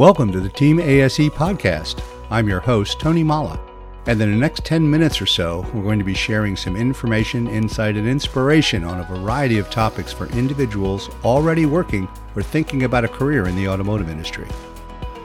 Welcome to the Team ASE podcast. I'm your host, Tony Molla. And in the next 10 minutes or so, we're going to be sharing some information, insight, and inspiration on a variety of topics for individuals already working or thinking about a career in the automotive industry.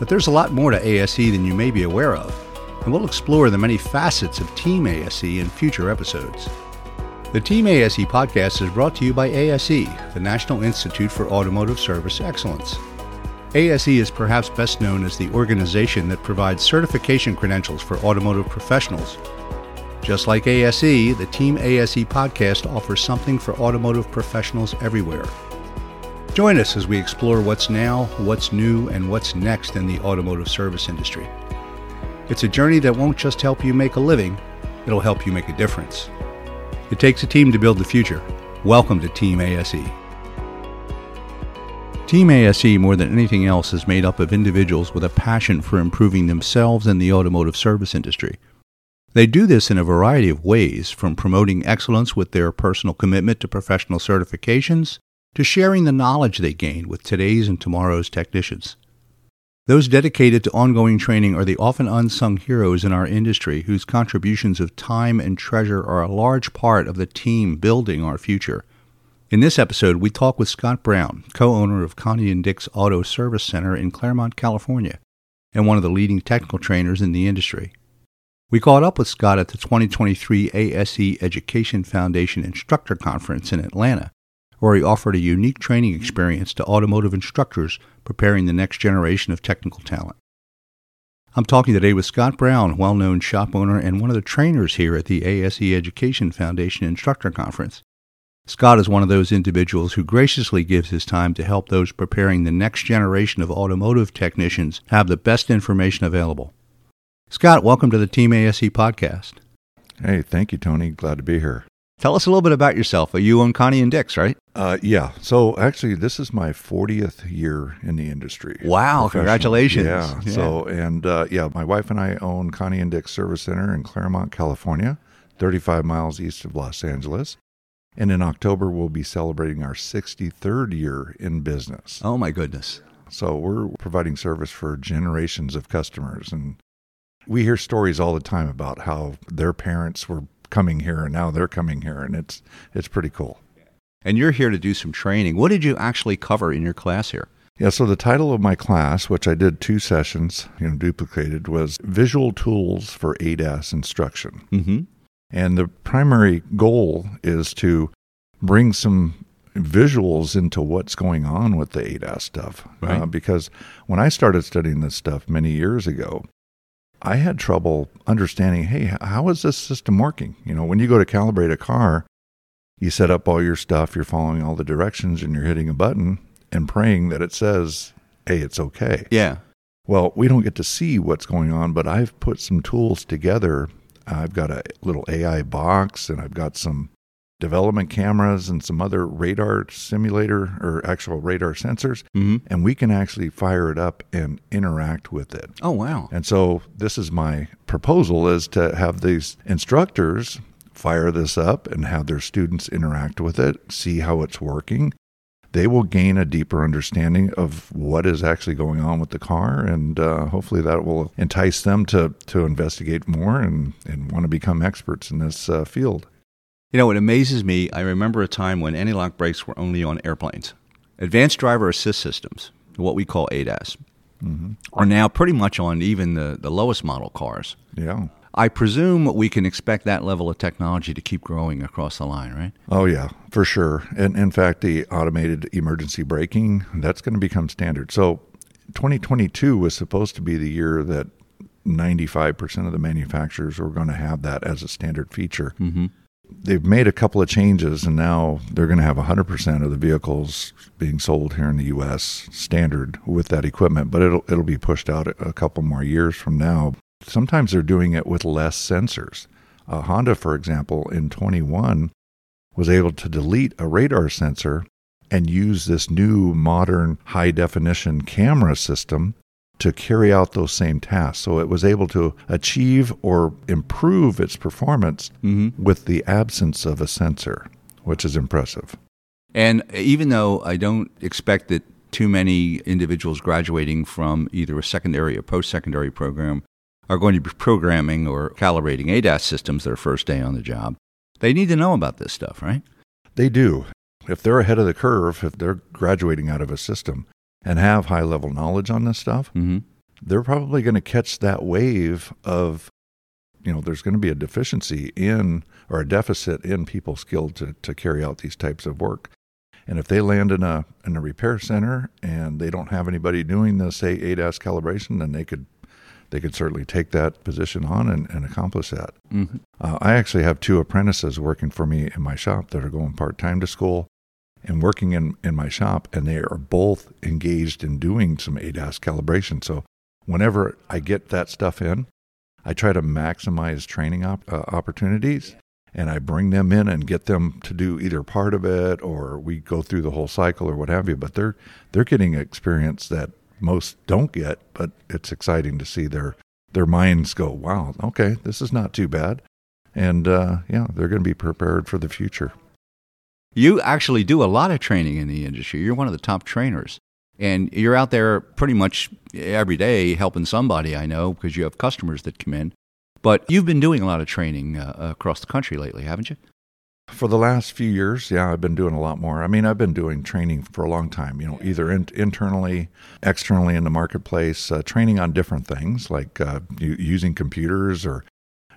But there's a lot more to ASE than you may be aware of, and we'll explore the many facets of Team ASE in future episodes. The Team ASE podcast is brought to you by ASE, the National Institute for Automotive Service Excellence. ASE is perhaps best known as the organization that provides certification credentials for automotive professionals. Just like ASE, the Team ASE podcast offers something for automotive professionals everywhere. Join us as we explore what's now, what's new, and what's next in the automotive service industry. It's a journey that won't just help you make a living, it'll help you make a difference. It takes a team to build the future. Welcome to Team ASE. Team ASE, more than anything else, is made up of individuals with a passion for improving themselves and the automotive service industry. They do this in a variety of ways, from promoting excellence with their personal commitment to professional certifications to sharing the knowledge they gain with today's and tomorrow's technicians. Those dedicated to ongoing training are the often unsung heroes in our industry whose contributions of time and treasure are a large part of the team building our future. In this episode, we talk with Scott Brown, co owner of Connie and Dick's Auto Service Center in Claremont, California, and one of the leading technical trainers in the industry. We caught up with Scott at the 2023 ASE Education Foundation Instructor Conference in Atlanta where he offered a unique training experience to automotive instructors preparing the next generation of technical talent. I'm talking today with Scott Brown, well known shop owner and one of the trainers here at the ASE Education Foundation Instructor Conference. Scott is one of those individuals who graciously gives his time to help those preparing the next generation of automotive technicians have the best information available. Scott, welcome to the Team ASE podcast. Hey, thank you, Tony. Glad to be here. Tell us a little bit about yourself. You own Connie and Dick's, right? Uh, yeah. So actually, this is my 40th year in the industry. Wow! Congratulations. Yeah. yeah. So and uh, yeah, my wife and I own Connie and Dick's Service Center in Claremont, California, 35 miles east of Los Angeles. And in October, we'll be celebrating our 63rd year in business. Oh my goodness! So we're providing service for generations of customers, and we hear stories all the time about how their parents were coming here and now they're coming here and it's it's pretty cool. And you're here to do some training. What did you actually cover in your class here? Yeah, so the title of my class, which I did two sessions, you know, duplicated, was Visual Tools for ADAS Instruction. Mm-hmm. And the primary goal is to bring some visuals into what's going on with the ADAS stuff. Uh, right. Uh, because when I started studying this stuff many years ago, I had trouble understanding, hey, how is this system working? You know, when you go to calibrate a car, you set up all your stuff, you're following all the directions, and you're hitting a button and praying that it says, hey, it's okay. Yeah. Well, we don't get to see what's going on, but I've put some tools together. I've got a little AI box and I've got some development cameras and some other radar simulator or actual radar sensors, mm-hmm. and we can actually fire it up and interact with it. Oh wow! And so this is my proposal: is to have these instructors fire this up and have their students interact with it, see how it's working. They will gain a deeper understanding of what is actually going on with the car, and uh, hopefully that will entice them to to investigate more and, and want to become experts in this uh, field. You know, it amazes me. I remember a time when anti lock brakes were only on airplanes. Advanced driver assist systems, what we call ADAS, mm-hmm. are now pretty much on even the, the lowest model cars. Yeah. I presume we can expect that level of technology to keep growing across the line, right? Oh, yeah, for sure. And in fact, the automated emergency braking, that's going to become standard. So 2022 was supposed to be the year that 95% of the manufacturers were going to have that as a standard feature. Mm-hmm they've made a couple of changes and now they're going to have 100% of the vehicles being sold here in the US standard with that equipment but it'll it'll be pushed out a couple more years from now sometimes they're doing it with less sensors uh, Honda for example in 21 was able to delete a radar sensor and use this new modern high definition camera system to carry out those same tasks. So it was able to achieve or improve its performance mm-hmm. with the absence of a sensor, which is impressive. And even though I don't expect that too many individuals graduating from either a secondary or post secondary program are going to be programming or calibrating ADAS systems their first day on the job. They need to know about this stuff, right? They do. If they're ahead of the curve, if they're graduating out of a system and have high level knowledge on this stuff, Mm-hmm. they're probably going to catch that wave of, you know, there's going to be a deficiency in or a deficit in people skilled to, to carry out these types of work. And if they land in a in a repair center and they don't have anybody doing the say ADAS calibration, then they could they could certainly take that position on and, and accomplish that. Mm-hmm. Uh, I actually have two apprentices working for me in my shop that are going part time to school and working in, in my shop, and they are both engaged in doing some ADAS calibration. So, whenever I get that stuff in, I try to maximize training op- uh, opportunities and I bring them in and get them to do either part of it or we go through the whole cycle or what have you. But they're, they're getting experience that most don't get, but it's exciting to see their, their minds go, wow, okay, this is not too bad and uh, yeah, they're going to be prepared for the future. You actually do a lot of training in the industry. You're one of the top trainers. And you're out there pretty much every day helping somebody, I know, because you have customers that come in. But you've been doing a lot of training uh, across the country lately, haven't you? For the last few years, yeah, I've been doing a lot more. I mean, I've been doing training for a long time, you know, either in, internally, externally in the marketplace, uh, training on different things like uh, u- using computers or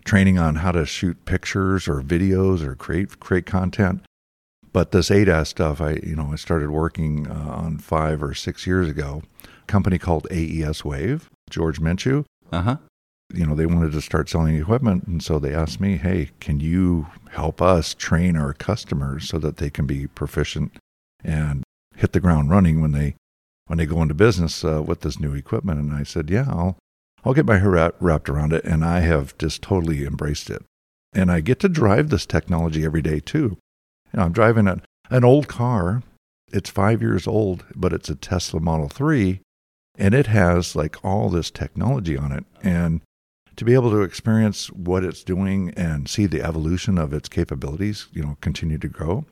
training on how to shoot pictures or videos or create create content. But this ADAS stuff, I you know I started working uh, on five or six years ago. A company called AES Wave, George Minshew. Uh huh. You know they wanted to start selling equipment, and so they asked me, "Hey, can you help us train our customers so that they can be proficient and hit the ground running when they when they go into business uh, with this new equipment?" And I said, "Yeah, I'll I'll get my hair wrapped around it," and I have just totally embraced it. And I get to drive this technology every day too. You know, I'm driving an, an old car. It's five years old, but it's a Tesla Model 3, and it has like all this technology on it. And to be able to experience what it's doing and see the evolution of its capabilities, you know, continue to grow,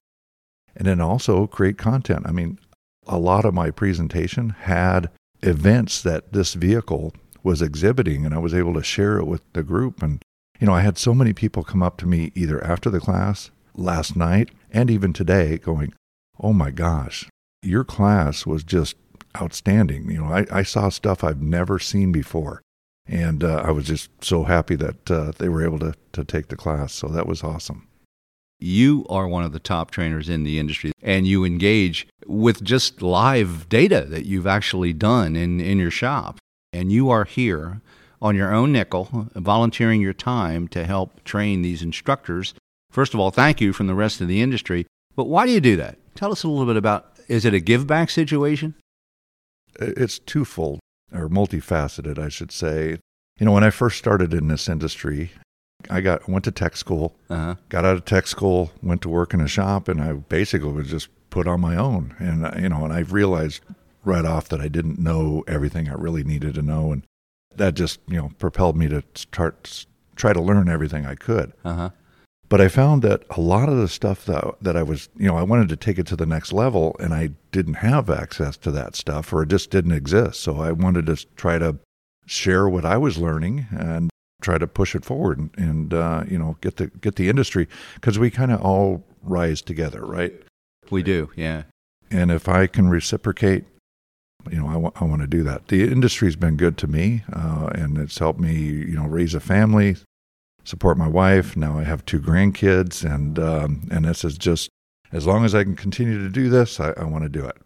and then also create content. I mean, a lot of my presentation had events that this vehicle was exhibiting, and I was able to share it with the group. And, you know, I had so many people come up to me either after the class last night and even today going, Oh my gosh, your class was just outstanding. You know, I, I saw stuff I've never seen before. And uh, I was just so happy that uh, they were able to, to take the class. So that was awesome. You are one of the top trainers in the industry, and you engage with just live data that you've actually done in, in your shop. And you are here on your own nickel, volunteering your time to help train these instructors First of all, thank you from the rest of the industry. But why do you do that? Tell us a little bit about is it a give back situation? It's twofold or multifaceted, I should say. You know, when I first started in this industry, I got went to tech school, uh-huh. got out of tech school, went to work in a shop, and I basically was just put on my own. And you know, and I realized right off that I didn't know everything I really needed to know, and that just you know propelled me to start try to learn everything I could. Uh-huh. But I found that a lot of the stuff that that I was, you know, I wanted to take it to the next level, and I didn't have access to that stuff, or it just didn't exist. So I wanted to try to share what I was learning and try to push it forward, and, and uh, you know, get the get the industry because we kind of all rise together, right? We do, yeah. And if I can reciprocate, you know, I, w- I want to do that. The industry's been good to me, uh, and it's helped me, you know, raise a family, support my wife. Now I have two grandkids, and um, and this is just as long as I can continue to do this, I, I want to do it.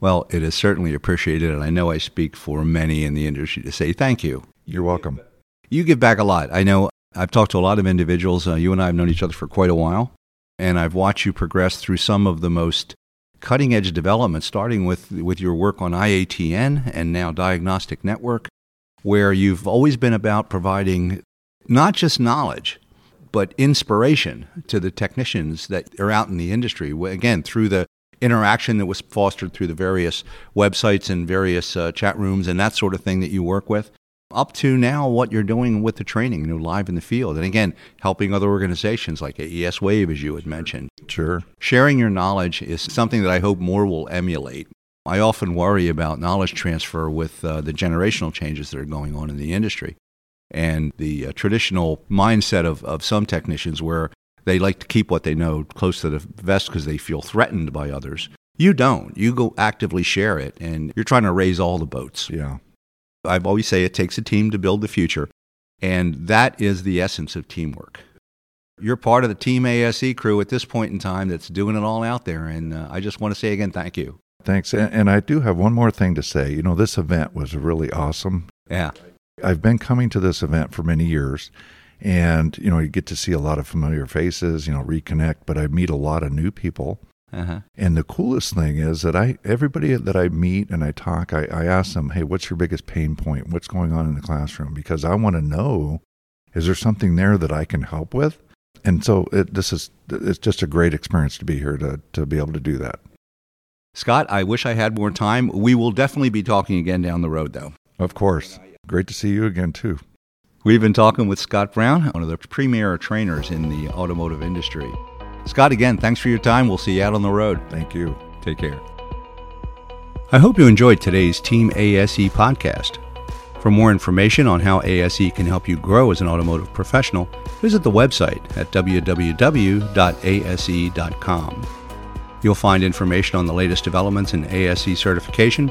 Well, it is certainly appreciated, and I know I speak for many in the industry to say thank you. You're welcome. You give back a lot. I know I've talked to a lot of individuals. Uh, you and I have known each other for quite a while, and I've watched you progress through some of the most cutting edge development, starting with, with your work on IATN and now Diagnostic Network, where you've always been about providing not just knowledge, but inspiration to the technicians that are out in the industry. Again, through the interaction that was fostered through the various websites and various uh, chat rooms and that sort of thing that you work with, up to now what you're doing with the training, you know, live in the field. And again, helping other organizations like AES Wave, as you had mentioned. Sure. Sharing your knowledge is something that I hope more will emulate. I often worry about knowledge transfer with uh, the generational changes that are going on in the industry and the uh, traditional mindset of, of some technicians where they like to keep what they know close to the vest because they feel threatened by others. You don't. You go actively share it, and you're trying to raise all the boats. Yeah. I've always say it takes a team to build the future, and that is the essence of teamwork. You're part of the Team ASE crew at this point in time that's doing it all out there, and uh, I just want to say again, thank you. Thanks. And, and I do have one more thing to say. You know, this event was really awesome. Yeah. I've been coming to this event for many years, and you know, you get to see a lot of familiar faces, you know, reconnect, but I meet a lot of new people. Uh-huh. And the coolest thing is that I everybody that I meet and I talk, I, I ask them, hey, what's your biggest pain point? What's going on in the classroom? Because I want to know, is there something there that I can help with? And so it, this is it's just a great experience to be here to to be able to do that. Scott, I wish I had more time. We will definitely be talking again down the road, though. Of course. Great to see you again, too. We've been talking with Scott Brown, one of the premier trainers in the automotive industry. Scott, again, thanks for your time. We'll see you out on the road. Thank you. Take care. I hope you enjoyed today's Team ASE podcast. For more information on how ASE can help you grow as an automotive professional, visit the website at www.ase.com. You'll find information on the latest developments in ASE certification,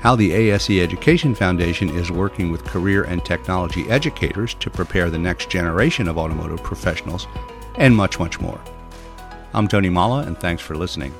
how the ASE Education Foundation is working with career and technology educators to prepare the next generation of automotive professionals, and much, much more. I'm Tony Molla, and thanks for listening.